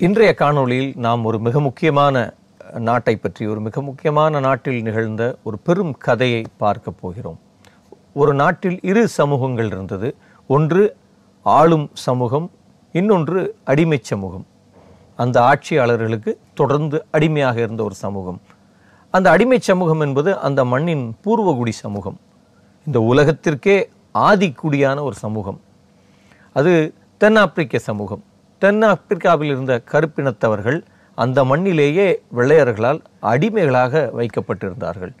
இன்றைய காணொளியில் நாம் ஒரு மிக முக்கியமான நாட்டை பற்றி ஒரு மிக முக்கியமான நாட்டில் நிகழ்ந்த ஒரு பெரும் கதையை பார்க்க போகிறோம். ஒரு நாட்டில் இரு சமூகங்கள் இருந்தது. ஒன்று ஆளும் சமூகம் இன்னொன்று அடிமை சமூகம். அந்த ஆட்சியாளர்களுக்கு தொடர்ந்து அடிமையாக இருந்த ஒரு சமூகம். அந்த அடிமை சமூகம் என்பது அந்த மண்ணின் பூர்வகுடி சமூகம். இந்த உலகத்திற்கே ஆதிக்குடியான ஒரு சமூகம். அது தென்னாப்பிரிக்க சமூகம். தென் ஆப்பிரிக்காவில் இருந்த கருப்பினத்தவர்கள் அந்த மண்ணிலேயே வெள்ளையர்களால் அடிமைகளாக வைக்கப்பட்டிருந்தார்கள்.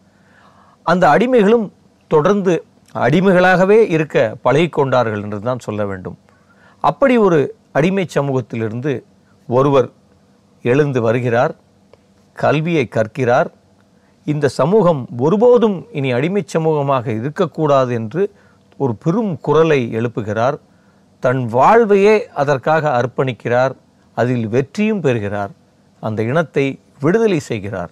அந்த அடிமைகளும் தொடர்ந்து அடிமைகளாகவே இருக்க பழகிக்கொண்டார்கள் என்று தான் சொல்ல வேண்டும். அப்படி ஒரு அடிமை சமூகத்திலிருந்து ஒருவர் எழுந்து வருகிறார் கல்வியை கற்கிறார். இந்த சமூகம் ஒருபோதும் இனி அடிமை சமூகமாக இருக்கக்கூடாது என்று ஒரு பெரும் குரலை எழுப்புகிறார். தன் வாழ்வையே அதற்காக அர்ப்பணிக்கிறார் அதில் வெற்றியும் பெறுகிறார் அந்த இனத்தை விடுதலை செய்கிறார்.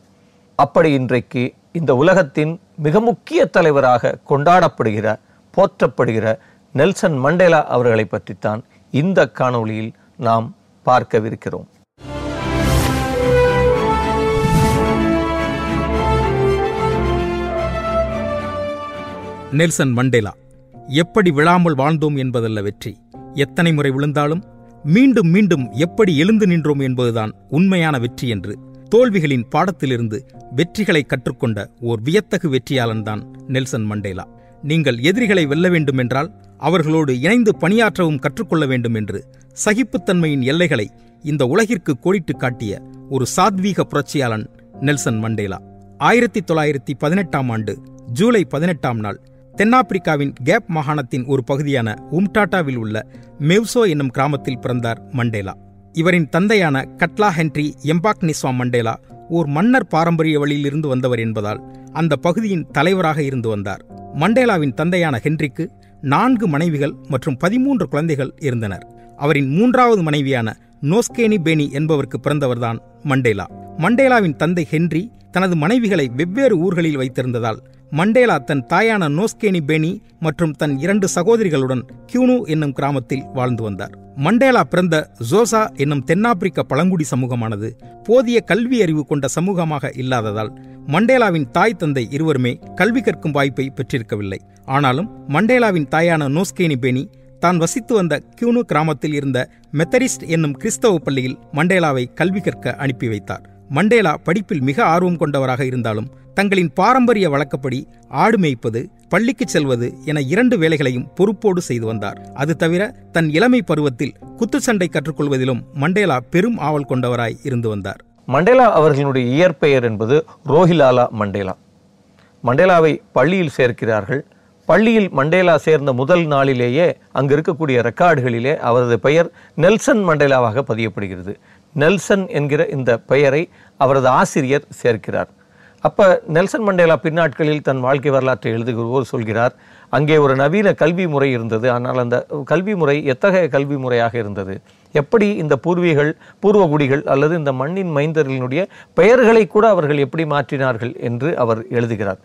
அப்படி இன்றைக்கு இந்த உலகத்தின் மிக முக்கிய தலைவராக கொண்டாடப்படுகிற போற்றப்படுகிற நெல்சன் மண்டேலா அவர்களை பற்றித்தான் இந்த காணொளியில் நாம் பார்க்கவிருக்கிறோம். நெல்சன் மண்டேலா எப்படி விழாமல் வாழ்ந்தோம் என்பதல்ல வெற்றி. எத்தனை முறை விழுந்தாலும் மீண்டும் மீண்டும் எப்படி எழுந்து நின்றோம் என்பதுதான் உண்மையான வெற்றி என்று தோல்விகளின் பாடத்திலிருந்து வெற்றிகளை கற்றுக்கொண்ட ஓர் வியத்தகு வெற்றியாளன்தான் நெல்சன் மண்டேலா. நீங்கள் எதிரிகளை வெல்ல வேண்டுமென்றால் அவர்களோடு இணைந்து பணியாற்றவும் கற்றுக்கொள்ள வேண்டும் என்று சகிப்புத்தன்மையின் எல்லைகளை இந்த உலகிற்கு கோடிட்டு காட்டிய ஒரு சாத்வீக புரட்சியாளன் நெல்சன் மண்டேலா. ஆயிரத்தி தொள்ளாயிரத்தி பதினெட்டாம் ஆண்டு ஜூலை பதினெட்டாம் நாள் தென்னாப்பிரிக்காவின் கேப் மாகாணத்தின் ஒரு பகுதியான உம்டாட்டாவில் உள்ள மெவ்சோ என்னும் கிராமத்தில் பிறந்தார் மண்டேலா. இவரின் தந்தையான Gadla Henry Mphakanyiswa Mandela ஓர் மன்னர் பாரம்பரிய வழியிலிருந்து வந்தவர் என்பதால் அந்த பகுதியின் தலைவராக இருந்து வந்தார். மண்டேலாவின் தந்தையான ஹென்ரிக்கு நான்கு மனைவிகள் மற்றும் பதிமூன்று குழந்தைகள் இருந்தனர். அவரின் மூன்றாவது மனைவியான நோஸ்கேனி பேனி என்பவருக்கு பிறந்தவர்தான் மண்டேலா. மண்டேலாவின் தந்தை ஹென்றி தனது மனைவிகளை வெவ்வேறு ஊர்களில் வைத்திருந்ததால் மண்டேலா தன் தாயான நோஸ்கேனி பேனி மற்றும் தன் இரண்டு சகோதரிகளுடன் கியூனு என்னும் கிராமத்தில் வாழ்ந்து வந்தார். மண்டேலா பிறந்த ஜோசா என்னும் தென்னாப்பிரிக்க பழங்குடி சமூகமானது போதிய கல்வி அறிவு கொண்ட சமூகமாக இல்லாததால் மண்டேலாவின் தாய் தந்தை இருவருமே கல்வி கற்கும் வாய்ப்பை பெற்றிருக்கவில்லை. ஆனாலும் மண்டேலாவின் தாயான நோஸ்கேனி பேனி தான் வசித்து வந்த கியூனு கிராமத்தில் இருந்த மெத்தரிஸ்ட் என்னும் கிறிஸ்தவ பள்ளியில் மண்டேலாவை கல்வி கற்க அனுப்பி வைத்தார். மண்டேலா படிப்பில் மிக ஆர்வம் கொண்டவராக இருந்தாலும் தங்களின் பாரம்பரிய வழக்கப்படி ஆடு மேய்ப்பது பள்ளிக்கு செல்வது என இரண்டு வேலைகளையும் பொறுப்போடு செய்து வந்தார். அது தவிர தன் இளமை பருவத்தில் குத்துச்சண்டை கற்றுக்கொள்வதிலும் மண்டேலா பெரும் ஆவல் கொண்டவராய் இருந்து வந்தார். மண்டேலா அவர்களுடைய இயற்பெயர் என்பது ரோஹிலாலா மண்டேலா. மண்டேலாவை பள்ளியில் சேர்க்கிறார்கள். பள்ளியில் மண்டேலா சேர்ந்த முதல் நாளிலேயே அங்கு இருக்கக்கூடிய ரெக்கார்டுகளிலே அவரது பெயர் நெல்சன் மண்டேலாவாக பதியப்படுகிறது. நெல்சன் என்கிற இந்த பெயரை அவரது ஆசிரியர் சேர்க்கிறார். அப்ப நெல்சன் மண்டேலா பின்னாட்களில் தன் வாழ்க்கை வரலாற்றை எழுதுகிறவர் சொல்கிறார் அங்கே ஒரு நவீன கல்வி முறை இருந்தது. ஆனால் அந்த கல்வி முறை எத்தகைய கல்வி முறையாக இருந்தது? எப்படி இந்த பூர்வீகள் பூர்வகுடிகள் அல்லது இந்த மண்ணின் மைந்தர்களினுடைய பெயர்களை கூட அவர்கள் எப்படி மாற்றினார்கள்? என்று அவர் எழுதுகிறார்.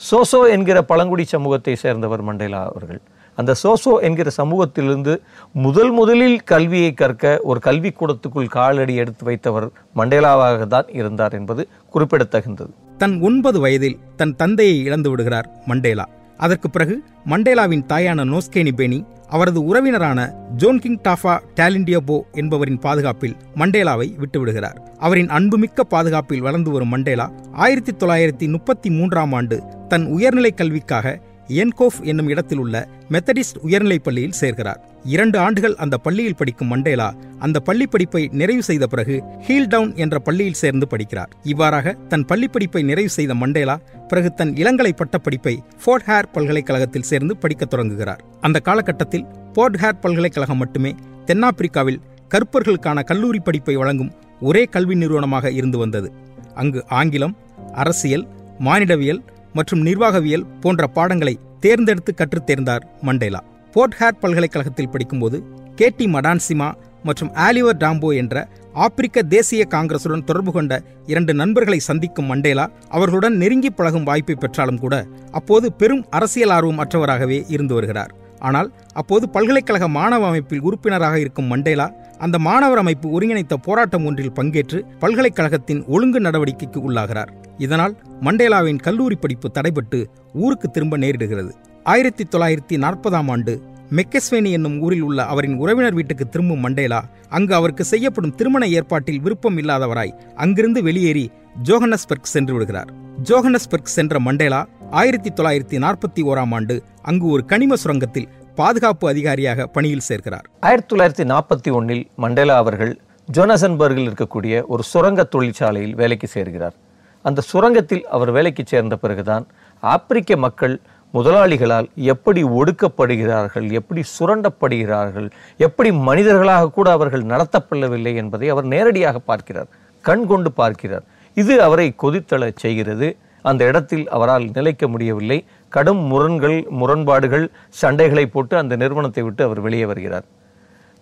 சோசோ என்கிற பழங்குடி சமூகத்தை சேர்ந்தவர் மண்டேலா அவர்கள். அந்த சோசோ என்கிற சமூகத்திலிருந்து முதல் முதலில் கல்வியை கற்க ஒரு கல்விக்கூடத்துக்குள் காலடி எடுத்து வைத்தவர் மண்டேலாவாக தான் இருந்தார் என்பது குறிப்பிடத்தகுந்தது. தன் ஒன்பது வயதில் தன் தந்தையை இழந்து விடுகிறார் மண்டேலா. அதற்கு பிறகு மண்டேலாவின் தாயான நோஸ்கேனி பேனி அவரது உறவினரான ஜோன் கிங் டாஃபா டாலிண்டியபோ என்பவரின் பாதுகாப்பில் மண்டேலாவை விட்டுவிடுகிறார் அவரின் அன்புமிக்க பாதுகாப்பில் வளர்ந்து வரும் மண்டேலா ஆயிரத்தி தொள்ளாயிரத்தி முப்பத்தி மூன்றாம் ஆண்டு தன் உயர்நிலைக் கல்விக்காக என்கோஃப் என்னும் இடத்தில் உள்ள மெத்தடிஸ்ட் உயர்நிலைப் பள்ளியில் சேர்கிறார். இரண்டு ஆண்டுகள் அந்த பள்ளியில் படிக்கும் மண்டேலா அந்த பள்ளி படிப்பை நிறைவு செய்த பிறகு ஹீல்டவுன் என்ற பள்ளியில் சேர்ந்து படிக்கிறார். இவ்வாறாக தன் பள்ளி படிப்பை நிறைவு செய்த மண்டேலா பிறகு தன் இளங்கலை பட்ட படிப்பை ஃபோர்ட் ஹேர் பல்கலைக்கழகத்தில் சேர்ந்து படிக்கத் தொடங்குகிறார். அந்த காலகட்டத்தில் போர்ட் ஹேர் பல்கலைக்கழகம் மட்டுமே தென்னாப்பிரிக்காவில் கருப்பர்களுக்கான கல்லூரி படிப்பை வழங்கும் ஒரே கல்வி நிறுவனமாக இருந்து வந்தது. அங்கு ஆங்கிலம் அரசியல் மானிடவியல் மற்றும் நிர்வாகவியல் போன்ற பாடங்களை தேர்ந்தெடுத்து கற்றுத் தேர்ந்தார் மண்டேலா. போர்ட்ஹேட் பல்கலைக்கழகத்தில் படிக்கும்போது கே. டி. மடான்சிமா மற்றும் ஆலிவர் டாம்போ என்ற ஆப்பிரிக்க தேசிய காங்கிரசுடன் தொடர்பு கொண்ட இரண்டு நண்பர்களை சந்திக்கும் மண்டேலா அவர்களுடன் நெருங்கி பழகும் வாய்ப்பை பெற்றாலும் கூட அப்போது பெரும் அரசியல் ஆர்வம் அற்றவராகவே இருந்து வருகிறார். ஆனால் அப்போது பல்கலைக்கழக மாணவ அமைப்பில் உறுப்பினராக இருக்கும் மண்டேலா அந்த மாணவர் அமைப்பு ஒருங்கிணைத்த போராட்டம் ஒன்றில் பங்கேற்று பல்கலைக்கழகத்தின் ஒழுங்கு நடவடிக்கைக்கு உள்ளாகிறார். இதனால் மண்டேலாவின் கல்லூரி படிப்பு தடைபட்டு ஊருக்கு திரும்ப நேரிடுகிறது. ஆயிரத்தி தொள்ளாயிரத்தி நாற்பதாம் ஆண்டு மெக்கஸ்வேனி என்னும் ஊரில் உள்ள அவரின் உறவினர் வீட்டுக்கு திரும்பும் மண்டேலா அங்கு அவருக்கு செய்யப்படும் திருமண ஏற்பாட்டில் விருப்பம் இல்லாதவராய் அங்கிருந்து வெளியேறி ஜோகனஸ்பர்க் சென்று விடுகிறார். ஜோகனஸ்பர்க் சென்ற மண்டேலா ஆயிரத்தி தொள்ளாயிரத்தி நாற்பத்தி ஓராம் ஆண்டு அங்கு ஒரு கனிம சுரங்கத்தில் பாதுகாப்பு அதிகாரியாக பணியில் சேர்க்கிறார் ஆயிரத்தி தொள்ளாயிரத்தி நாற்பத்தி ஒன்னில் மண்டேலா அவர்கள் ஜோனசன்பர்கில் இருக்கக்கூடிய ஒரு சுரங்க தொழிற்சாலையில் வேலைக்கு சேர்கிறார். அந்த சுரங்கத்தில் அவர் வேலைக்கு சேர்ந்த பிறகுதான் ஆப்பிரிக்க மக்கள் முதலாளிகளால் எப்படி ஒடுக்கப்படுகிறார்கள் எப்படி சுரண்டப்படுகிறார்கள் எப்படி மனிதர்களாக கூட அவர்கள் நடத்தப்படவில்லை என்பதை அவர் நேரடியாக பார்க்கிறார் கண் கொண்டு பார்க்கிறார். இது அவரை கொதித்தள செய்கிறது. அந்த இடத்தில் அவரால் நிலைக்க முடியவில்லை. கடும் முரண்கள் முரண்பாடுகள் சண்டைகளை போட்டு அந்த நிறுவனத்தை விட்டு அவர் வெளியே வருகிறார்.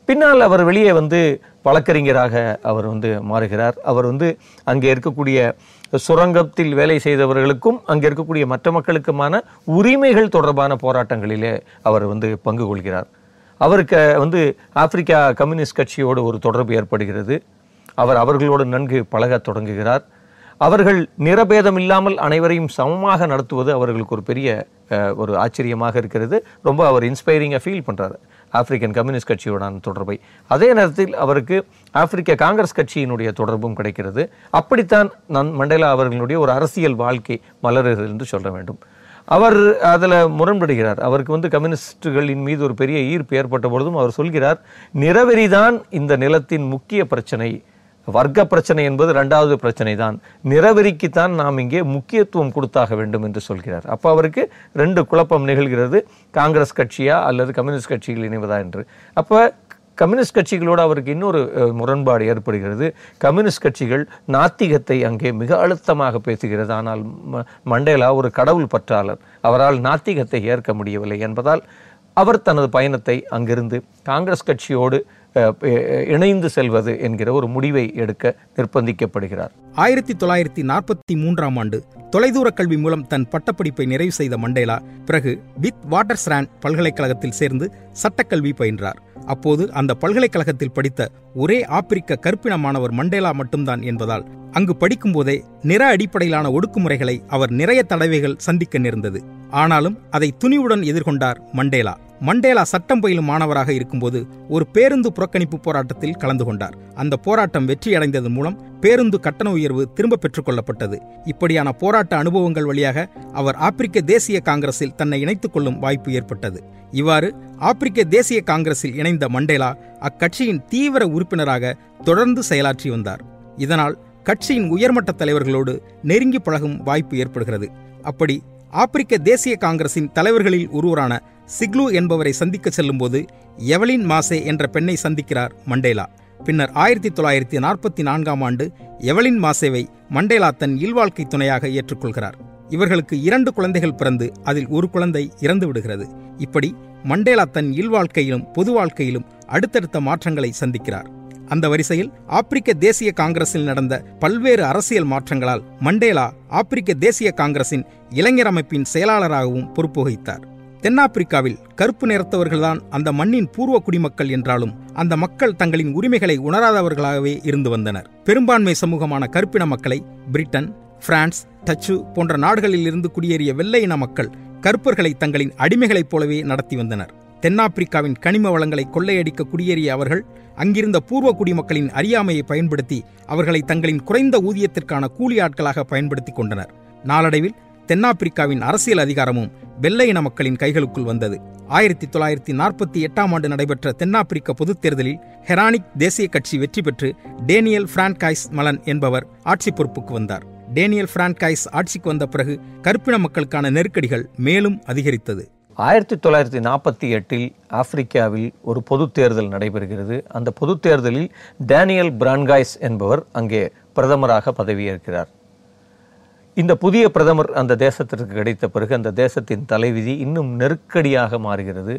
பின்னால் அவர் வெளியே வந்து வழக்கறிஞராக அவர் வந்து மாறுகிறார். அவர் வந்து அங்கே இருக்கக்கூடிய சுரங்கத்தில் வேலை செய்தவர்களுக்கும் அங்கே இருக்கக்கூடிய மற்ற மக்களுக்குமான உரிமைகள் தொடர்பான போராட்டங்களிலே அவர் வந்து பங்கு கொள்கிறார். அவருக்கு வந்து ஆப்பிரிக்கா கம்யூனிஸ்ட் கட்சியோடு ஒரு தொடர்பு ஏற்படுகிறது. அவர் அவர்களோடு நன்கு பழகத் தொடங்குகிறார். அவர்கள் நிறபேதம் இல்லாமல் அனைவரையும் சமமாக நடத்துவது அவர்களுக்கு ஒரு பெரிய ஒரு ஆச்சரியமாக இருக்கிறது. ரொம்ப அவர் இன்ஸ்பைரிங்காக ஃபீல் பண்ணுறாரு ஆப்பிரிக்கன் கம்யூனிஸ்ட் கட்சியோடான தொடர்பை. அதே நேரத்தில் அவருக்கு ஆப்பிரிக்க காங்கிரஸ் கட்சியினுடைய தொடர்பும் கிடைக்கிறது. அப்படித்தான் நான் மண்டேலா அவர்களுடைய ஒரு அரசியல் வாழ்க்கை மலருகிறது என்று சொல்ல வேண்டும். அவர் அதில் முரண்படுகிறார். அவருக்கு வந்து கம்யூனிஸ்டுகளின் மீது ஒரு பெரிய ஈர்ப்பு ஏற்பட்ட பொழுதும் அவர் சொல்கிறார் நிறவெறிதான் இந்த நிலத்தின் முக்கிய பிரச்சனை. வர்க்க பிரச்சனை என்பது ரெண்டாவது பிரச்சனை தான் நிறவெறிக்குத்தான் நாம் இங்கே முக்கியத்துவம் கொடுத்தாக வேண்டும் என்று சொல்கிறார். அப்போ அவருக்கு ரெண்டு குழப்பம் நிகழ்கிறது. காங்கிரஸ் கட்சியா அல்லது கம்யூனிஸ்ட் கட்சிகள் இணைவதா என்று. அப்போ கம்யூனிஸ்ட் கட்சிகளோடு அவருக்கு இன்னொரு முரண்பாடு ஏற்படுகிறது. கம்யூனிஸ்ட் கட்சிகள் நாத்திகத்தை அங்கே மிக அழுத்தமாக பேசுகிறது. ஆனால் ம- மண்டேலா ஒரு கடவுள் பற்றாளர். அவரால் நாத்திகத்தை ஏற்க முடியவில்லை என்பதால் அவர் தனது பயணத்தை அங்கிருந்து காங்கிரஸ் கட்சியோடு இணைந்து செல்வது என்கிற ஒரு முடிவை எடுக்க நிர்பந்திக்கப்படுகிறார். ஆயிரத்தி தொள்ளாயிரத்தி நாற்பத்தி மூன்றாம் ஆண்டு தொலைதூர கல்வி மூலம் தன் பட்டப்படிப்பை நிறைவு செய்த மண்டேலா பிறகு வித் வாட்டர்ஸ்ராண்ட் பல்கலைக்கழகத்தில் சேர்ந்து சட்டக்கல்வி பயின்றார். அப்போது அந்த பல்கலைக்கழகத்தில் படித்த ஒரே ஆப்பிரிக்க கற்பின மாணவர் மண்டேலா மட்டும்தான் என்பதால் அங்கு படிக்கும்போதே நிற அடிப்படையிலான ஒடுக்குமுறைகளை அவர் நிறைய தடவைகள் சந்திக்க நேர்ந்தது. ஆனாலும் அதை துணிவுடன் எதிர்கொண்டார் மண்டேலா. மண்டேலா சட்டம் பயிலும் மாணவராக இருக்கும்போது ஒரு பேருந்து புறக்கணிப்பு போராட்டத்தில் கலந்து கொண்டார். அந்த போராட்டம் வெற்றியடைந்ததன் மூலம் பேருந்து கட்டண உயர்வு திரும்ப பெற்றுக் கொள்ளப்பட்டது. இப்படியான போராட்ட அனுபவங்கள் வழியாக அவர் ஆப்பிரிக்க தேசிய காங்கிரஸில் தன்னை இணைத்துக் கொள்ளும் வாய்ப்பு ஏற்பட்டது. இவ்வாறு ஆப்பிரிக்க தேசிய காங்கிரஸில் இணைந்த மண்டேலா அக்கட்சியின் தீவிர உறுப்பினராக தொடர்ந்து செயலாற்றி வந்தார். இதனால் கட்சியின் உயர்மட்ட தலைவர்களோடு நெருங்கி பழகும் வாய்ப்பு ஏற்படுகிறது. அப்படி ஆப்பிரிக்க தேசிய காங்கிரசின் தலைவர்களில் ஒருவரான சிக்லு என்பவரை சந்திக்க செல்லும்போது எவலின் மாசே என்ற பெண்ணை சந்திக்கிறார் மண்டேலா. பின்னர் ஆயிரத்தி தொள்ளாயிரத்தி நாற்பத்தி நான்காம் ஆண்டு எவலின் மாசேவை மண்டேலா தன் இல்வாழ்க்கை துணையாக ஏற்றுக்கொள்கிறார். இவர்களுக்கு இரண்டு குழந்தைகள் பிறந்து அதில் ஒரு குழந்தை இறந்து விடுகிறது. இப்படி மண்டேலா தன் இல்வாழ்க்கையிலும் பொது வாழ்க்கையிலும் அடுத்தடுத்த மாற்றங்களை சந்திக்கிறார். அந்த வரிசையில் ஆப்பிரிக்க தேசிய காங்கிரஸில் நடந்த பல்வேறு அரசியல் மாற்றங்களால் மண்டேலா ஆப்பிரிக்க தேசிய காங்கிரசின் இளைஞர் அமைப்பின் செயலாளராகவும் பொறுப்பு வகித்தார் தென்னாப்பிரிக்காவில் கருப்பு நிறத்தவர்கள்தான் அந்த மண்ணின் பூர்வ குடிமக்கள் என்றாலும் அந்த மக்கள் தங்களின் உரிமைகளை உணராதவர்களாகவே இருந்து வந்தனர். பெரும்பான்மை சமூகமான கருப்பின மக்களை பிரிட்டன் பிரான்ஸ் டச்சு போன்ற நாடுகளில் இருந்து குடியேறிய வெள்ளை இன மக்கள் கருப்பர்களை தங்களின் அடிமைகளைப் போலவே நடத்தி வந்தனர். தென்னாப்பிரிக்காவின் கனிம வளங்களை கொள்ளையடிக்க குடியேறிய அவர்கள் அங்கிருந்த பூர்வ குடிமக்களின் அறியாமையை பயன்படுத்தி அவர்களை தங்களின் குறைந்த ஊதியத்திற்கான கூலி ஆட்களாக பயன்படுத்தி கொண்டனர். நாளடைவில் தென்னாப்பிரிக்காவின் அரசியல் அதிகாரமும் வெள்ளை இன மக்களின் கைகளுக்குள் வந்தது. ஆயிரத்தி தொள்ளாயிரத்தி நாற்பத்தி எட்டாம் ஆண்டு நடைபெற்ற தென்னாப்பிரிக்க பொதுத் தேர்தலில் ஹெரானிக் தேசிய கட்சி வெற்றி பெற்று டேனியல் பிரான்காய்ஸ் மலன் என்பவர் ஆட்சி பொறுப்புக்கு வந்தார். டேனியல் பிரான்காய்ஸ் ஆட்சிக்கு வந்த பிறகு கருப்பின மக்களுக்கான நெருக்கடிகள் மேலும் அதிகரித்தது. ஆயிரத்தி தொள்ளாயிரத்தி நாற்பத்தி எட்டில் ஆப்பிரிக்காவில் ஒரு பொது தேர்தல் நடைபெறுகிறது. அந்த பொது தேர்தலில் டேனியல் பிரான்காய்ஸ் என்பவர் அங்கே பிரதமராக பதவியேற்கிறார். இந்த புதிய பிரதமர் அந்த தேசத்திற்கு கிடைத்த பிறகு அந்த தேசத்தின் தலைவிதி இன்னும் நெருக்கடியாக மாறுகிறது.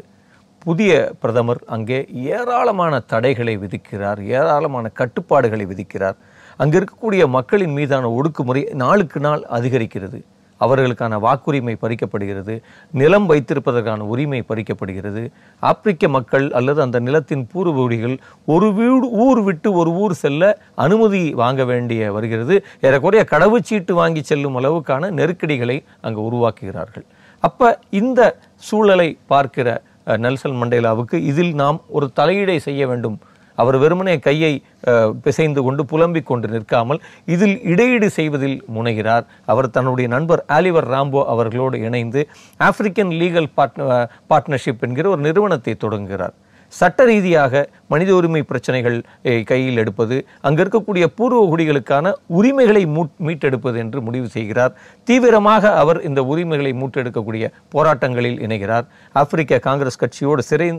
புதிய பிரதமர் அங்கே ஏராளமான தடைகளை விதிக்கிறார் ஏராளமான கட்டுப்பாடுகளை விதிக்கிறார். அங்கே இருக்கக்கூடிய மக்களின் மீதான ஒடுக்குமுறை நாளுக்கு நாள் அதிகரிக்கிறது. அவர்களுக்கான வாக்குரிமை பறிக்கப்படுகிறது நிலம் வைத்திருப்பதற்கான உரிமை பறிக்கப்படுகிறது. ஆப்பிரிக்க மக்கள் அல்லது அந்த நிலத்தின் பூர்வகுடிகள் ஒரு வீடு ஊர் விட்டு ஒரு ஊர் செல்ல அனுமதி வாங்க வேண்டிய வருகிறது. ஏறக்குறைய கடவுச்சீட்டு வாங்கி செல்லும் அளவுக்கான நெருக்கடிகளை அங்கு உருவாக்குகிறார்கள். அப்போ இந்த சூழலை பார்க்கிற நெல்சன் மண்டேலாவுக்கு இதில் நாம் ஒரு தலையீடை செய்ய வேண்டும். அவர் வெறுமனே கையை பிசைந்து கொண்டு புலம்பிக் கொண்டு நிற்காமல் இதில் இடையீடு செய்வதில் முனைகிறார். அவர் தன்னுடைய நண்பர் ஆலிவர் ராம்போ அவர்களோடு இணைந்து ஆப்பிரிக்கன் லீகல் பார்ட்ன பார்ட்னர்ஷிப் என்கிற ஒரு நிறுவனத்தை தொடங்குகிறார். சட்ட ரீதியாக மனித உரிமை பிரச்சனைகள் கையில் எடுப்பது அங்க இருக்கக்கூடிய பூர்வ குடிகளுக்கான உரிமைகளை மீட்டெடுப்பது என்று முடிவு செய்கிறார். தீவிரமாக அவர் இந்த உரிமைகளை மூட்டெடுக்கக்கூடிய போராட்டங்களில் இணைகிறார். ஆப்பிரிக்க காங்கிரஸ் கட்சியோடு சிறை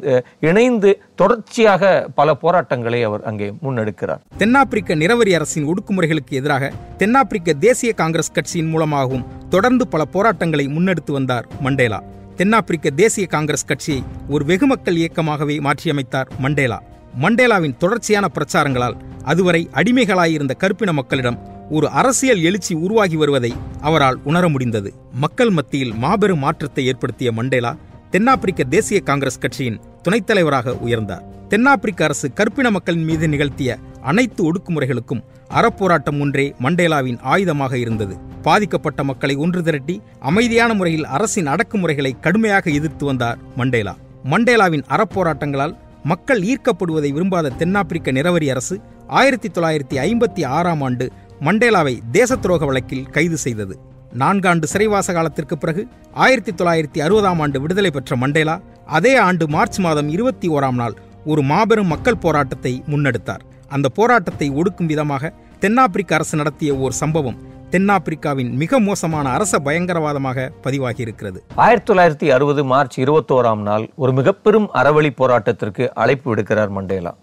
இணைந்து தொடர்ச்சியாக பல போராட்டங்களை அவர் அங்கே முன்னெடுக்கிறார். தென்னாப்பிரிக்க நிரவரி அரசின் ஒடுக்குமுறைகளுக்கு எதிராக தென்னாப்பிரிக்க தேசிய காங்கிரஸ் கட்சியின் மூலமாகவும் தொடர்ந்து பல போராட்டங்களை முன்னெடுத்து வந்தார் மண்டேலா. தென்னாப்பிரிக்க தேசிய காங்கிரஸ் கட்சியை ஒரு வெகுமக்கள் இயக்கமாகவே மாற்றியமைத்தார் மண்டேலா. மண்டேலாவின் தொடர்ச்சியான பிரச்சாரங்களால் அதுவரை அடிமைகளாயிருந்த கருப்பின மக்களிடம் ஒரு அரசியல் எழுச்சி உருவாகி வருவதை அவரால் உணர முடிந்தது. மக்கள் மத்தியில் மாபெரும் மாற்றத்தை ஏற்படுத்திய மண்டேலா தென்னாப்பிரிக்க தேசிய காங்கிரஸ் கட்சியின் துணைத் தலைவராக உயர்ந்தார். தென்னாப்பிரிக்க அரசு கருப்பின மக்களின் மீது நிகழ்த்திய அனைத்து ஒடுக்குமுறைகளுக்கும் அறப்போராட்டம் ஒன்றே மண்டேலாவின் ஆயுதமாக இருந்தது. பாதிக்கப்பட்ட மக்களை ஒன்று திரட்டி அமைதியான முறையில் அரசின் அடக்குமுறைகளை கடுமையாக எதிர்த்து வந்தார் மண்டேலா. மண்டேலாவின் அறப்போராட்டங்களால் மக்கள் ஈர்க்கப்படுவதை விரும்பாத தென்னாப்பிரிக்க நிறவரி அரசு ஆயிரத்தி தொள்ளாயிரத்தி ஐம்பத்தி ஆறாம் ஆண்டு மண்டேலாவை தேச துரோக வழக்கில் கைது செய்தது. நான்காண்டு சிறைவாச காலத்திற்கு பிறகு ஆயிரத்தி தொள்ளாயிரத்தி அறுபதாம் ஆண்டு விடுதலை பெற்ற மண்டேலா அதே ஆண்டு மார்ச் மாதம் இருபத்தி ஓராம் நாள் ஒரு மாபெரும் மக்கள் போராட்டத்தை முன்னெடுத்தார். அந்த போராட்டத்தை ஒடுக்கும் விதமாக தென்னாப்பிரிக்க அரசு நடத்திய ஓர் சம்பவம் தென்னாப்பிரிக்காவின் மிக மோசமான அரச பயங்கரவாதமாக பதிவாகியிருக்கிறது. ஆயிரத்தி தொள்ளாயிரத்தி அறுபது மார்ச் இருபத்தோராம் நாள் ஒரு மிகப்பெரும் அறவழி போராட்டத்திற்கு அழைப்பு விடுக்கிறார் மண்டேலா.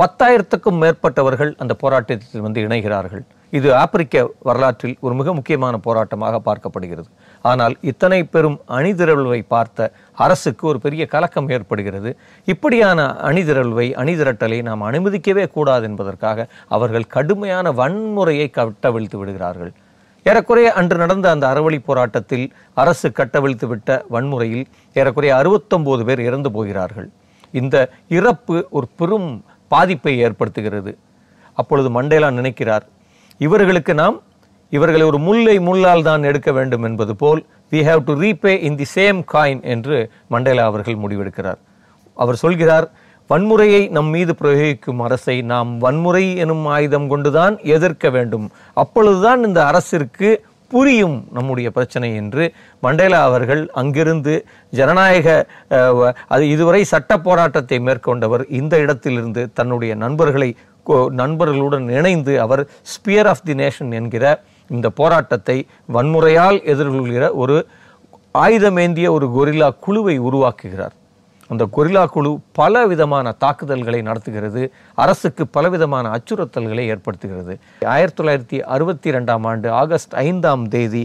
பத்தாயிரத்துக்கும் மேற்பட்டவர்கள் அந்த போராட்டத்தில் வந்து இணைகிறார்கள். இது ஆப்பிரிக்க வரலாற்றில் ஒரு மிக முக்கியமான போராட்டமாக பார்க்கப்படுகிறது. ஆனால் இத்தனை பெரும் அணிதிரள்வை பார்த்த அரசுக்கு ஒரு பெரிய கலக்கம் ஏற்படுகிறது. இப்படியான அணிதிரள்வை அணிதிரட்டலை நாம் அனுமதிக்கவே கூடாது என்பதற்காக அவர்கள் கடுமையான வன்முறையை கட்டவிழ்த்து விடுகிறார்கள். ஏறக்குறைய அன்று நடந்த அந்த அறவழி போராட்டத்தில் அரசு கட்டவிழ்த்து விட்ட வன்முறையில் ஏறக்குறைய அறுபத்தொம்போது பேர் இறந்து போகிறார்கள். இந்த இறப்பு ஒரு பெரும் பாதிப்பை ஏற்படுத்துகிறது. அப்பொழுது மண்டேலா நினைக்கிறார் இவர்களுக்கு நாம் இவர்களை ஒரு முல்லை முள்ளால் தான் எடுக்க வேண்டும் என்பது போல் we have to repay in the same coin என்று மண்டேலா அவர்கள் முடிவெடுக்கிறார். அவர் சொல்கிறார் வன்முறையை நம் மீது பிரயோகிக்கும் அரசை நாம் வன்முறை எனும் ஆயுதம் கொண்டுதான் எதிர்க்க வேண்டும். அப்பொழுதுதான் இந்த அரசிற்கு புரியும் நம்முடைய பிரச்சனை என்று மண்டேலா அவர்கள் அங்கிருந்து ஜனநாயக அது இதுவரை சட்ட போராட்டத்தை மேற்கொண்டவர். இந்த இடத்திலிருந்து தன்னுடைய நண்பர்களை நண்பர்களுடன் இணைந்து அவர் ஸ்பியர் ஆஃப் தி நேஷன் என்கிற இந்த போராட்டத்தை வன்முறையால் எதிர்கொள்கிற ஒரு ஆயுதமேந்திய ஒரு கொரில்லா குழுவை உருவாக்குகிறார். அந்த கொரில்லா குழு பல விதமான தாக்குதல்களை நடத்துகிறது. அரசுக்கு பலவிதமான அச்சுறுத்தல்களை ஏற்படுத்துகிறது. ஆயிரத்தி தொள்ளாயிரத்தி அறுபத்தி ரெண்டாம் ஆண்டு ஆகஸ்ட் ஐந்தாம் தேதி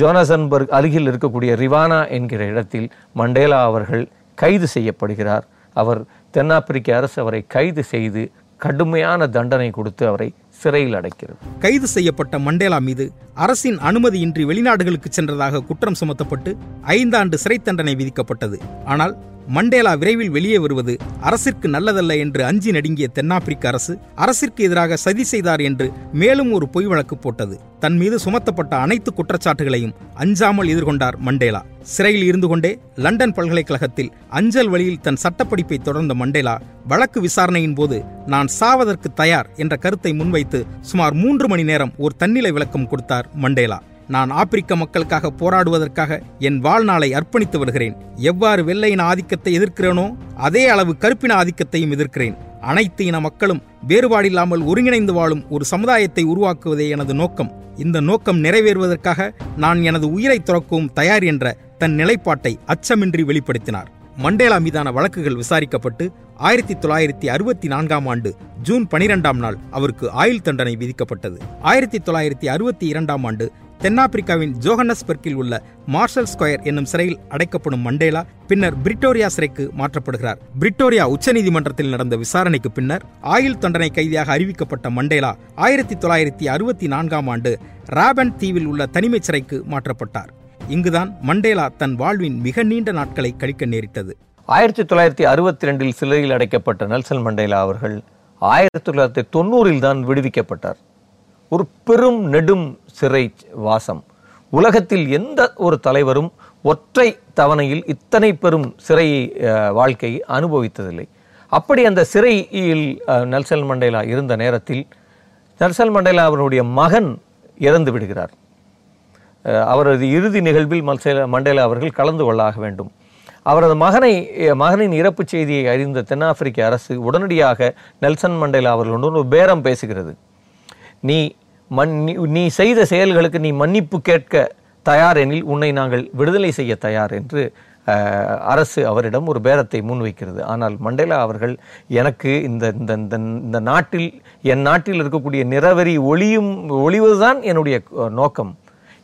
ஜோனசன்பர்க் அருகில் இருக்கக்கூடிய ரிவானா என்கிற இடத்தில் மண்டேலா அவர்கள் கைது செய்யப்படுகிறார். அவர் தென்னாப்பிரிக்க அரசு அவரை கைது செய்து கடுமையான தண்டனை கொடுத்து அவரை சிறையில் அடைக்கிறது. கைது செய்யப்பட்ட மண்டேலா மீது அரசின் அனுமதியின்றி வெளிநாடுகளுக்கு சென்றதாக குற்றம் சுமத்தப்பட்டு ஐந்தாண்டு சிறை தண்டனை விதிக்கப்பட்டது. ஆனால் மண்டேலா விரைவில் வெளியே வருவது அரசிற்கு நல்லதல்ல என்று அஞ்சி நடுங்கிய தென்னாப்பிரிக்க அரசு அரசிற்கு எதிராக சதி செய்தார் என்று மேலும் ஒரு பொய் வழக்கு போட்டது. தன் மீது சுமத்தப்பட்ட அனைத்து குற்றச்சாட்டுகளையும் அஞ்சாமல் எதிர்கொண்டார் மண்டேலா. சிறையில் இருந்து கொண்டே லண்டன் பல்கலைக்கழகத்தில் அஞ்சல் வழியில் தன் சட்டப்படிப்பை தொடர்ந்த மண்டேலா வழக்கு விசாரணையின் போது நான் சாவதற்கு தயார் என்ற கருத்தை முன்வைத்து சுமார் மூன்று மணி நேரம் ஒரு தன்னிலை விளக்கம் கொடுத்தார் மண்டேலா. நான் ஆப்பிரிக்க மக்களுக்காக போராடுவதற்காக என் வாழ்நாளை அர்ப்பணித்து வருகிறேன். எவ்வாறு வெள்ளையின ஆதிக்கத்தை எதிர்க்கிறேனோ அதே அளவு கருப்பின ஆதிக்கத்தையும் எதிர்க்கிறேன். அனைத்து இன மக்களும் வேறுபாடில்லாமல் ஒருங்கிணைந்து வாழும் ஒரு சமுதாயத்தை உருவாக்குவதே எனது நோக்கம். இந்த நோக்கம் நிறைவேறுவதற்காக நான் எனது உயிரை துறக்கவும் தயார் என்ற தன் நிலைப்பாட்டை அச்சமின்றி வெளிப்படுத்தினார். மண்டேலா மீதான வழக்குகள் விசாரிக்கப்பட்டு ஆயிரத்தி தொள்ளாயிரத்தி அறுபத்தி நான்காம் ஆண்டு ஜூன் பனிரெண்டாம் நாள் அவருக்கு ஆயுள் தண்டனை விதிக்கப்பட்டது. ஆயிரத்தி தொள்ளாயிரத்தி அறுபத்தி இரண்டாம் ஆண்டு தென்னாப்பிரிக்காவின் ஜோகன்னஸ்பெர்க்கில் உள்ள மார்ஷல் ஸ்கொயர் என்னும் சிறையில் அடைக்கப்படும் மண்டேலா பின்னர் பிரிட்டோரியா சிறைக்கு மாற்றப்படுகிறார். பிரிட்டோரியா உச்சநீதிமன்றத்தில் நடந்த விசாரணைக்கு பின்னர் ஆயுள் தண்டனை கைதியாக அறிவிக்கப்பட்ட மண்டேலா ஆயிரத்தி தொள்ளாயிரத்தி அறுபத்தி நான்காம் ஆண்டு ராபன் தீவில் உள்ள தனிமைச் சிறைக்கு மாற்றப்பட்டார். இங்குதான் மண்டேலா தன் வாழ்வின் மிக நீண்ட நாட்களை கழிக்க நேரிட்டது. ஆயிரத்தி தொள்ளாயிரத்தி அறுபத்தி ரெண்டில் சிறையில் அடைக்கப்பட்ட நெல்சன் மண்டேலா அவர்கள் ஆயிரத்தி தொள்ளாயிரத்தி தொண்ணூறில் தான் விடுவிக்கப்பட்டார். ஒரு பெரும் நெடும் சிறை வாசம். உலகத்தில் எந்த ஒரு தலைவரும் ஒற்றை தவணையில் இத்தனை பெரும் சிறை வாழ்க்கையை அனுபவித்ததில்லை. அப்படி அந்த சிறையில் நெல்சல் மண்டேலா இருந்த நேரத்தில் நெல்சல் மண்டேலா அவருடைய மகன் இறந்து விடுகிறார். அவரது இறுதி நிகழ்வில் மல்சேல மண்டேலா அவர்கள் கலந்து கொள்ளாக வேண்டும். அவரது மகனை மகனின் இறப்பு செய்தியை அறிந்த தென்னாப்பிரிக்க அரசு உடனடியாக நெல்சன் மண்டேலா அவர்களுடன் ஒரு பேரம் பேசுகிறது. நீ மன் நீ- செய்த செயல்களுக்கு நீ மன்னிப்பு கேட்க தயார் எனில் உன்னை நாங்கள் விடுதலை செய்ய தயார் என்று அரசு அவரிடம் ஒரு பேரத்தை முன்வைக்கிறது. ஆனால் மண்டேலா அவர்கள் எனக்கு இந்த இந்த இந்த இந்த நாட்டில் என் நாட்டில் இருக்கக்கூடிய நிறவெறி ஒளியும் ஒளிவதுதான் என்னுடைய நோக்கம்.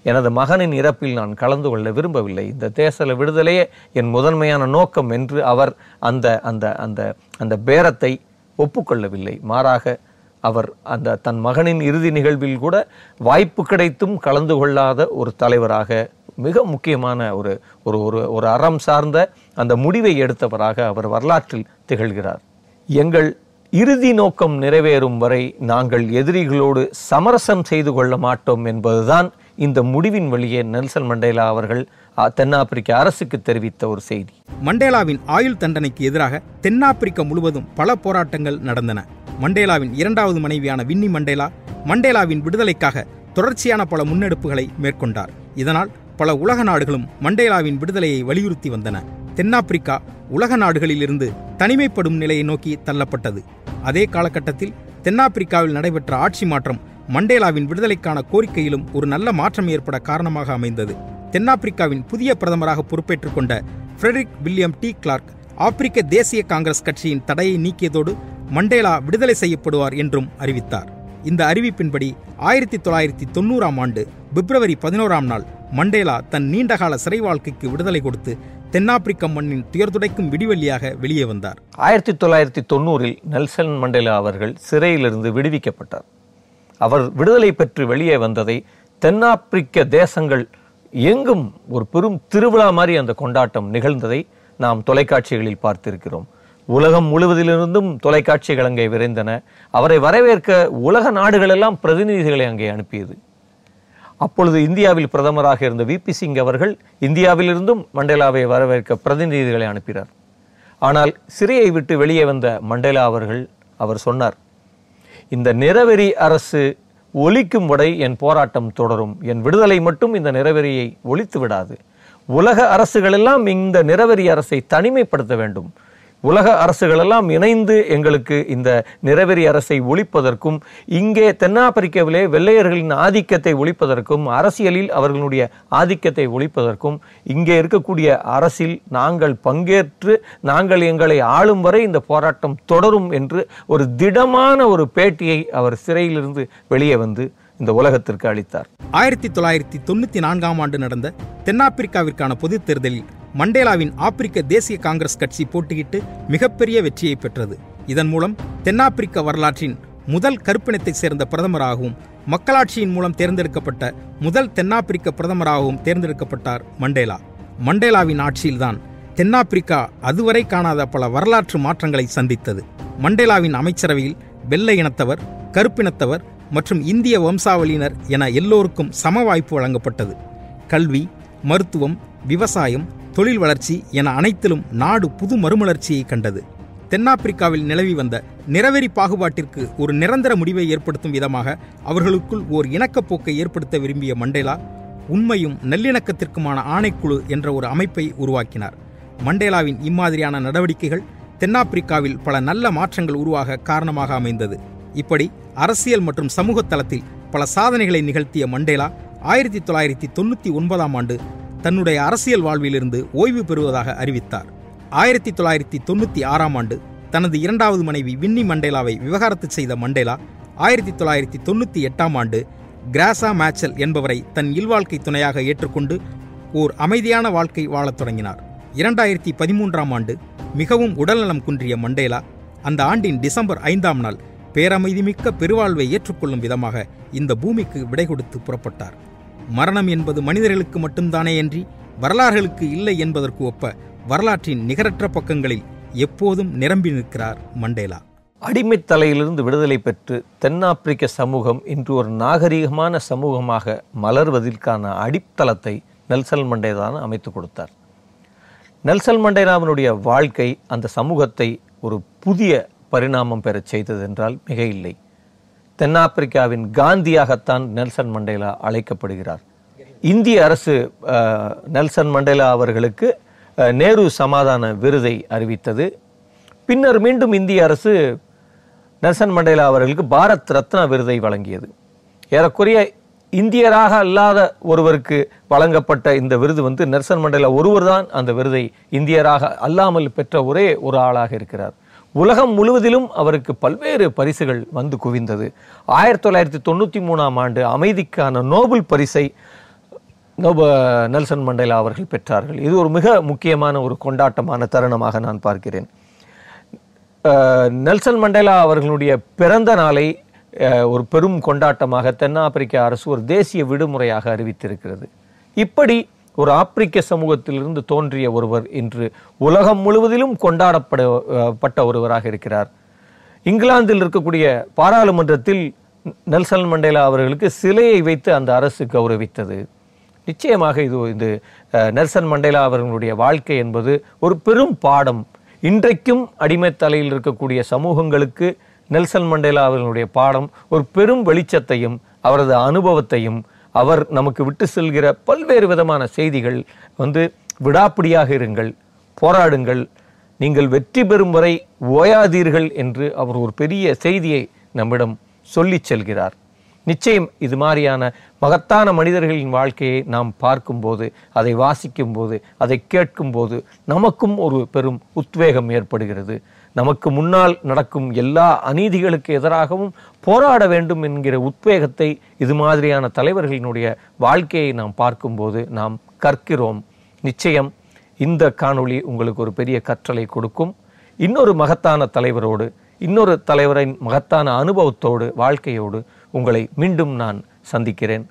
எனது மகனின் இறப்பில் நான் கலந்து கொள்ள விரும்பவில்லை. இந்த தேசல விடுதலையே என் முதன்மையான நோக்கம் என்று அவர் அந்த அந்த அந்த அந்த பேரத்தை ஒப்புக்கொள்ளவில்லை. மாறாக அவர் அந்த தன் மகனின் இறுதி நிகழ்வில் கூட வாய்ப்பு கிடைத்தும் கலந்து கொள்ளாத ஒரு தலைவராக மிக முக்கியமான ஒரு ஒரு ஒரு ஒரு அறம் சார்ந்த அந்த முடிவை எடுத்தவராக அவர் வரலாற்றில் திகழ்கிறார். எங்கள் இறுதி நோக்கம் நிறைவேறும் வரை நாங்கள் எதிரிகளோடு சமரசம் செய்து கொள்ள மாட்டோம் என்பதுதான் இந்த முடிவின் வழியே நெல்சன் மண்டேலா அவர்கள் தென்னாப்பிரிக்க அரசுக்கு தெரிவித்த ஒரு செய்தி. மண்டேலாவின் ஆயுள் தண்டனைக்கு எதிராக தென்னாப்பிரிக்கா முழுவதும் பல போராட்டங்கள் நடந்தன. மண்டேலாவின் இரண்டாவது மனைவியான வின்னி மண்டேலா மண்டேலாவின் விடுதலைக்காக தொடர்ச்சியான பல முன்னெடுப்புகளை மேற்கொண்டார். இதனால் பல உலக நாடுகளும் மண்டேலாவின் விடுதலையை வலியுறுத்தி வந்தன. தென்னாப்பிரிக்கா உலக நாடுகளிலிருந்து தனிமைப்படும் நிலையை நோக்கி தள்ளப்பட்டது. அதே காலகட்டத்தில் தென்னாப்பிரிக்காவில் நடைபெற்ற ஆட்சி மாற்றம் மண்டேலாவின் விடுதலைக்கான கோரிக்கையிலும் ஒரு நல்ல மாற்றம் ஏற்பட காரணமாக அமைந்தது. தென்னாப்பிரிக்காவின் புதிய பிரதமராக பொறுப்பேற்றுக் கொண்ட ஃப்ரெட்ரிக் வில்லியம் டி கிளார்க் ஆப்பிரிக்க தேசிய காங்கிரஸ் கட்சியின் தடையை நீக்கியதோடு மண்டேலா விடுதலை செய்யப்படுவார் என்றும் அறிவித்தார். இந்த அறிவிப்பின்படி ஆயிரத்தி தொள்ளாயிரத்தி தொண்ணூறாம் ஆண்டு பிப்ரவரி பதினோராம் நாள் மண்டேலா தன் நீண்டகால சிறை வாழ்க்கைக்கு விடுதலை கொடுத்து தென்னாப்பிரிக்க மண்ணின் துயர்துடைக்கும் விடிவெள்ளியாக வெளியே வந்தார். ஆயிரத்தி தொள்ளாயிரத்தி தொண்ணூறில் நெல்சன் மண்டேலா அவர்கள் சிறையிலிருந்து விடுவிக்கப்பட்டார். அவர் விடுதலை பெற்று வெளியே வந்ததை தென்னாப்பிரிக்க தேசங்கள் எங்கும் ஒரு பெரும் திருவிழா மாதிரி அந்த கொண்டாட்டம் நிகழ்ந்ததை நாம் தொலைக்காட்சிகளில் பார்த்திருக்கிறோம். உலகம் முழுவதிலிருந்தும் தொலைக்காட்சிகள் அங்கே விரைந்தன. அவரை வரவேற்க உலக நாடுகளெல்லாம் பிரதிநிதிகளை அங்கே அனுப்பியது. அப்பொழுது இந்தியாவில் பிரதமராக இருந்த விபி சிங் அவர்கள் இந்தியாவிலிருந்தும் மண்டேலாவை வரவேற்க பிரதிநிதிகளை அனுப்பினார். ஆனால் சிறையை விட்டு வெளியே வந்த மண்டேலா அவர்கள் அவர் சொன்னார் இந்த நிறவெறி அரசு ஒழிக்கும் வடை என் போராட்டம் தொடரும். என் விடுதலை மட்டும் இந்த நிறவெறியை ஒழித்து விடாது. உலக அரசுகளெல்லாம் இந்த நிறவெறி அரசை தனிமைப்படுத்த வேண்டும். உலக அரசுகளெல்லாம் இணைந்து எங்களுக்கு இந்த நிறவெறி அரசை ஒழிப்பதற்கும் இங்கே தென்னாப்பிரிக்காவிலே வெள்ளையர்களின் ஆதிக்கத்தை ஒழிப்பதற்கும் அரசியலில் அவர்களுடைய ஆதிக்கத்தை ஒழிப்பதற்கும் இங்கே இருக்கக்கூடிய அரசில் நாங்கள் பங்கேற்று நாங்கள் எங்களை ஆளும் வரை இந்த போராட்டம் தொடரும் என்று ஒரு திடமான ஒரு பேட்டியை அவர் சிறையிலிருந்து வெளியே வந்து இந்த உலகத்திற்கு அளித்தார். ஆயிரத்தி தொள்ளாயிரத்தி தொண்ணூத்தி நான்காம் ஆண்டு நடந்த தென்னாப்பிரிக்காவிற்கான பொது தேர்தலில் மண்டேலாவின் ஆப்பிரிக்க தேசிய காங்கிரஸ் கட்சி போட்டியிட்டு மிகப்பெரிய வெற்றியை பெற்றது. இதன் மூலம் தென்னாப்பிரிக்க வரலாற்றின் முதல் கருப்பினத்தைச் சேர்ந்த பிரதமராகவும் மக்களாட்சியின் மூலம் தேர்ந்தெடுக்கப்பட்ட முதல் தென்னாப்பிரிக்க பிரதமராகவும் தேர்ந்தெடுக்கப்பட்டார் மண்டேலா. மண்டேலாவின் ஆட்சியில்தான் தென்னாப்பிரிக்கா அதுவரை காணாத பல வரலாற்று மாற்றங்களை சந்தித்தது. மண்டேலாவின் அமைச்சரவையில் வெள்ளை இனத்தவர் கருப்பினத்தவர் மற்றும் இந்திய வம்சாவளியினர் என எல்லோருக்கும் சம வாய்ப்பு வழங்கப்பட்டது. கல்வி மருத்துவம் விவசாயம் தொழில் வளர்ச்சி என அனைத்திலும் நாடு புது மறுமலர்ச்சியை கண்டது. தென்னாப்பிரிக்காவில் நிலவி வந்த நிறவெறி பாகுபாட்டிற்கு ஒரு நிரந்தர முடிவை ஏற்படுத்தும் விதமாக அவர்களுக்குள் ஓர் இணக்கப்போக்கை ஏற்படுத்த விரும்பிய மண்டேலா உண்மையும் நல்லிணக்கத்திற்குமான ஆணைக்குழு என்ற ஒரு அமைப்பை உருவாக்கினார். மண்டேலாவின் இம்மாதிரியான நடவடிக்கைகள் தென்னாப்பிரிக்காவில் பல நல்ல மாற்றங்கள் உருவாக காரணமாக அமைந்தது. இப்படி அரசியல் மற்றும் சமூக தளத்தில் பல சாதனைகளை நிகழ்த்திய மண்டேலா ஆயிரத்தி தொள்ளாயிரத்தி தொண்ணூற்றி ஒன்பதாம் ஆண்டு தன்னுடைய அரசியல் வாழ்விலிருந்து ஓய்வு பெறுவதாக அறிவித்தார். ஆயிரத்தி தொள்ளாயிரத்தி தொண்ணூற்றி ஆறாம் ஆண்டு தனது இரண்டாவது மனைவி வின்னி மண்டேலாவை விவகாரத்து செய்த மண்டேலா ஆயிரத்தி தொள்ளாயிரத்தி தொண்ணூற்றி எட்டாம் ஆண்டு கிராசா மேச்சல் என்பவரை தன் இல்வாழ்க்கை துணையாக ஏற்றுக்கொண்டு ஓர் அமைதியான வாழ்க்கை வாழத் தொடங்கினார். இரண்டாயிரத்தி பதிமூன்றாம் ஆண்டு மிகவும் உடல்நலம் குன்றிய மண்டேலா அந்த ஆண்டின் டிசம்பர் ஐந்தாம் நாள் பேரமைதிமிக்க பெருவாழ்வை ஏற்றுக்கொள்ளும் விதமாக இந்த பூமிக்கு விடை கொடுத்து புறப்பட்டார். மரணம் என்பது மனிதர்களுக்கு மட்டும்தானே அன்றி வரலாறுகளுக்கு இல்லை என்பதற்கு ஒப்ப வரலாற்றின் நிகரற்ற பக்கங்களில் எப்போதும் நிரம்பி நிற்கிறார் மண்டேலா. அடிமைத் தலையிலிருந்து விடுதலை பெற்று தென்னாப்பிரிக்க சமூகம் இன்று ஒரு நாகரிகமான சமூகமாக மலர்வதற்கான அடித்தளத்தை நெல்சல் மண்டேலான அமைத்து கொடுத்தார். நெல்சல் மண்டேலாவினுடைய வாழ்க்கை அந்த சமூகத்தை ஒரு புதிய பரிணாமம் பெறச் செய்தது என்றால் மிக இல்லை. தென்னாப்பிரிக்காவின் காந்தியாகத்தான் நெல்சன் மண்டேலா அழைக்கப்படுகிறார். இந்திய அரசு நெல்சன் மண்டேலா அவர்களுக்கு நேரு சமாதான விருதை அறிவித்தது. பின்னர் மீண்டும் இந்திய அரசு நெல்சன் மண்டேலா அவர்களுக்கு பாரத் ரத்னா விருதை வழங்கியது. ஏறக்குறைய இந்தியராக அல்லாத ஒருவருக்கு வழங்கப்பட்ட இந்த விருது வந்து நெல்சன் மண்டேலா ஒருவர்தான் அந்த விருதை இந்தியராக அல்லாமல் பெற்ற ஒரே ஒரு ஆளாக இருக்கிறார். உலகம் முழுவதிலும் அவருக்கு பல்வேறு பரிசுகள் வந்து குவிந்தது. ஆயிரத்தி தொள்ளாயிரத்தி தொண்ணூற்றி மூணாம் ஆண்டு அமைதிக்கான நோபல் பரிசை நோப நெல்சன் மண்டேலா அவர்கள் பெற்றார்கள். இது ஒரு மிக முக்கியமான ஒரு கொண்டாட்டமான தருணமாக நான் பார்க்கிறேன். நெல்சன் மண்டேலா அவர்களுடைய பிறந்த நாளை ஒரு பெரும் கொண்டாட்டமாக தென்னாப்பிரிக்க அரசு ஒரு தேசிய விடுமுறையாக அறிவித்திருக்கிறது. இப்படி ஒரு ஆப்பிரிக்க சமூகத்திலிருந்து தோன்றிய ஒருவர் இன்று உலகம் முழுவதிலும் கொண்டாடப்பட பட்ட ஒருவராக இருக்கிறார். இங்கிலாந்தில் இருக்கக்கூடிய பாராளுமன்றத்தில் நெல்சன் மண்டேலா அவர்களுக்கு சிலையை வைத்து அந்த அரசு கௌரவித்தது. நிச்சயமாக இது இது அஹ், நெல்சன் மண்டேலா அவர்களுடைய வாழ்க்கை என்பது ஒரு பெரும் பாடம். இன்றைக்கும் அடிமைத்தலையில் இருக்கக்கூடிய சமூகங்களுக்கு நெல்சன் மண்டேலா அவர்களுடைய பாடம் ஒரு பெரும் வெளிச்சத்தையும் அவரது அனுபவத்தையும் அவர் நமக்கு விட்டு செல்கிற பல்வேறு விதமான செய்திகள் வந்து விடாப்பிடியாக இருங்கள் போராடுங்கள். நீங்கள் வெற்றி பெறும் வரை ஓயாதீர்கள் என்று அவர் ஒரு பெரிய செய்தியை நம்மிடம் சொல்லிச் செல்கிறார். நிச்சயம் இது மாதிரியான மகத்தான மனிதர்களின் வாழ்க்கையை நாம் பார்க்கும்போது அதை வாசிக்கும்போது அதை கேட்கும்போது நமக்கும் ஒரு பெரும் உத்வேகம் ஏற்படுகிறது. நமக்கு முன்னால் நடக்கும் எல்லா அநீதிகளுக்கு எதிராகவும் போராட வேண்டும் என்கிற உத்வேகத்தை இது மாதிரியான தலைவர்களினுடைய வாழ்க்கையை நாம் பார்க்கும்போது நாம் கற்கிறோம். நிச்சயம் இந்த காணொளி உங்களுக்கு ஒரு பெரிய கற்றலை கொடுக்கும். இன்னொரு மகத்தான தலைவரோடு இன்னொரு தலைவரின் மகத்தான அனுபவத்தோடு வாழ்க்கையோடு உங்களை மீண்டும் நான் சந்திக்கிறேன்.